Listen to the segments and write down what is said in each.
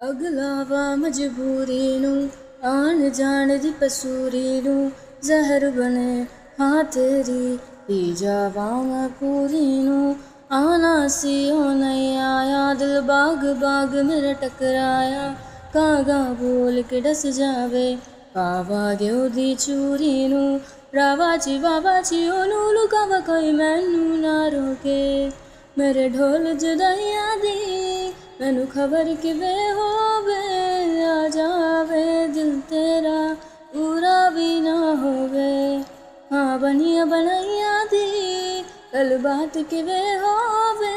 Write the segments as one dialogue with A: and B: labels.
A: ਅਗਲਾਵਾ ਮਜਬੂਰੀ ਨੂੰ, ਆਣ ਜਾਣ ਦੀ ਪਸੂਰੀ ਨੂੰ, ਜ਼ਹਿਰ ਬਣੇ, ਹਾਂ ਤੇਰੀ, ਪੀ ਜਾਵਾਂ ਮੈਂ ਪੂਰੀ ਨੂੰ। ਆਣਾ ਸੀ ਉਹ ਨਹੀਂ ਆਇਆ, ਦਿਲ ਬਾਗ ਬਾਗ ਮੇਰਾ ਟਕਰਾਇਆ। ਕਾਗਾ ਬੋਲ ਕੇ ਡਸ ਜਾਵੇ ਪਾਵਾਂਗੇ ਉਹਦੀ ਚੂਰੀ ਨੂੰ। ਰਾਵਾ ਜੀ, ਵਾਵਾ ਜੀ, ਉਹਨੂੰ ਲੁਕਾਵਾ ਕੋਈ, ਮੈਨੂੰ ਨਾ ਰੋਕੇ। ਮੇਰੇ ਢੋਲ ਜੁਦਾਈਆਂ ਦੀ ਮੈਨੂੰ ਖਬਰ ਕਿਵੇਂ ਹੋਵੇ, ਆ ਜਾਵੇ ਦਿਲ ਤੇਰਾ, ਪੂਰਾ ਵੀ ਨਾ ਹੋਵੇ। ਹਾਂ, ਬਣੀਆਂ ਬਣਾਈਆਂ ਦੀ ਕੱਲ ਬਾਤ ਕਿਵੇਂ ਹੋਵੇ,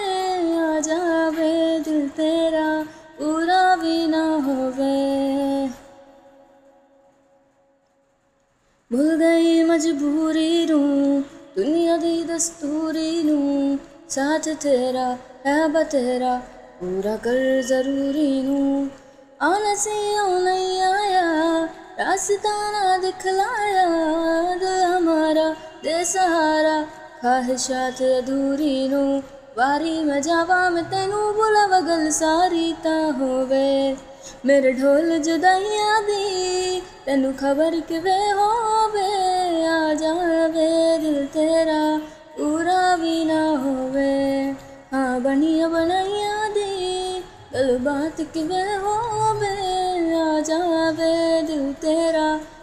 A: ਆ ਜਾਵੇ ਦਿਲ ਤੇਰਾ, ਪੂਰਾ ਵੀ ਨਾ ਹੋਵੇ। ਭੁੱਲ ਗਈ ਮਜਬੂਰੀ ਨੂੰ, ਦੁਨੀਆ ਦੀ ਦਸਤੂਰੀ ਨੂੰ, ਸਾਥ ਤੇਰਾ, ਹੈ ਬਤੇਰਾ ਪੂਰਾ ਕਰ ਜ਼ਰੂਰੀ ਨੂੰ। ਆਣਾ ਸੀ ਉਹ ਨਹੀਂ ਆਇਆ, ਰਾਸਤਾ ਨਾ ਦਿਖਲਾਇਆ, ਦਿਲ ਹਮਾਰਾ ਦੇ ਸਹਾਰਾ, ਖਾਹਿਸ਼ਾਤ ਅਧੂਰੀ ਨੂੰ। ਵਾਰੀ ਮੈਂ ਜਾਵਾਂ, ਮੈਂ ਤੈਨੂੰ ਬੁਲਾਵਾ, ਗੱਲ ਸਾਰੀ ਤਾਂ ਹੋਵੇ। ਮੇਰੇ ਢੋਲ ਜੁਦਾਈਆਂ ਦੀ ਤੈਨੂੰ ਖਬਰ ਕਿਵੇਂ ਹੋਵੇ? ਆ ਜਾਵੇ ਦੀ ਗਲ ਬਾਤ ਕਿਵੇਂ ਹੋਵੇ ਆ ਜਾਵੇ ਦਿਲ ਤੇਰਾ? ਪੂਰਾ ਵੀ ਨਾ ਹੋਵੇ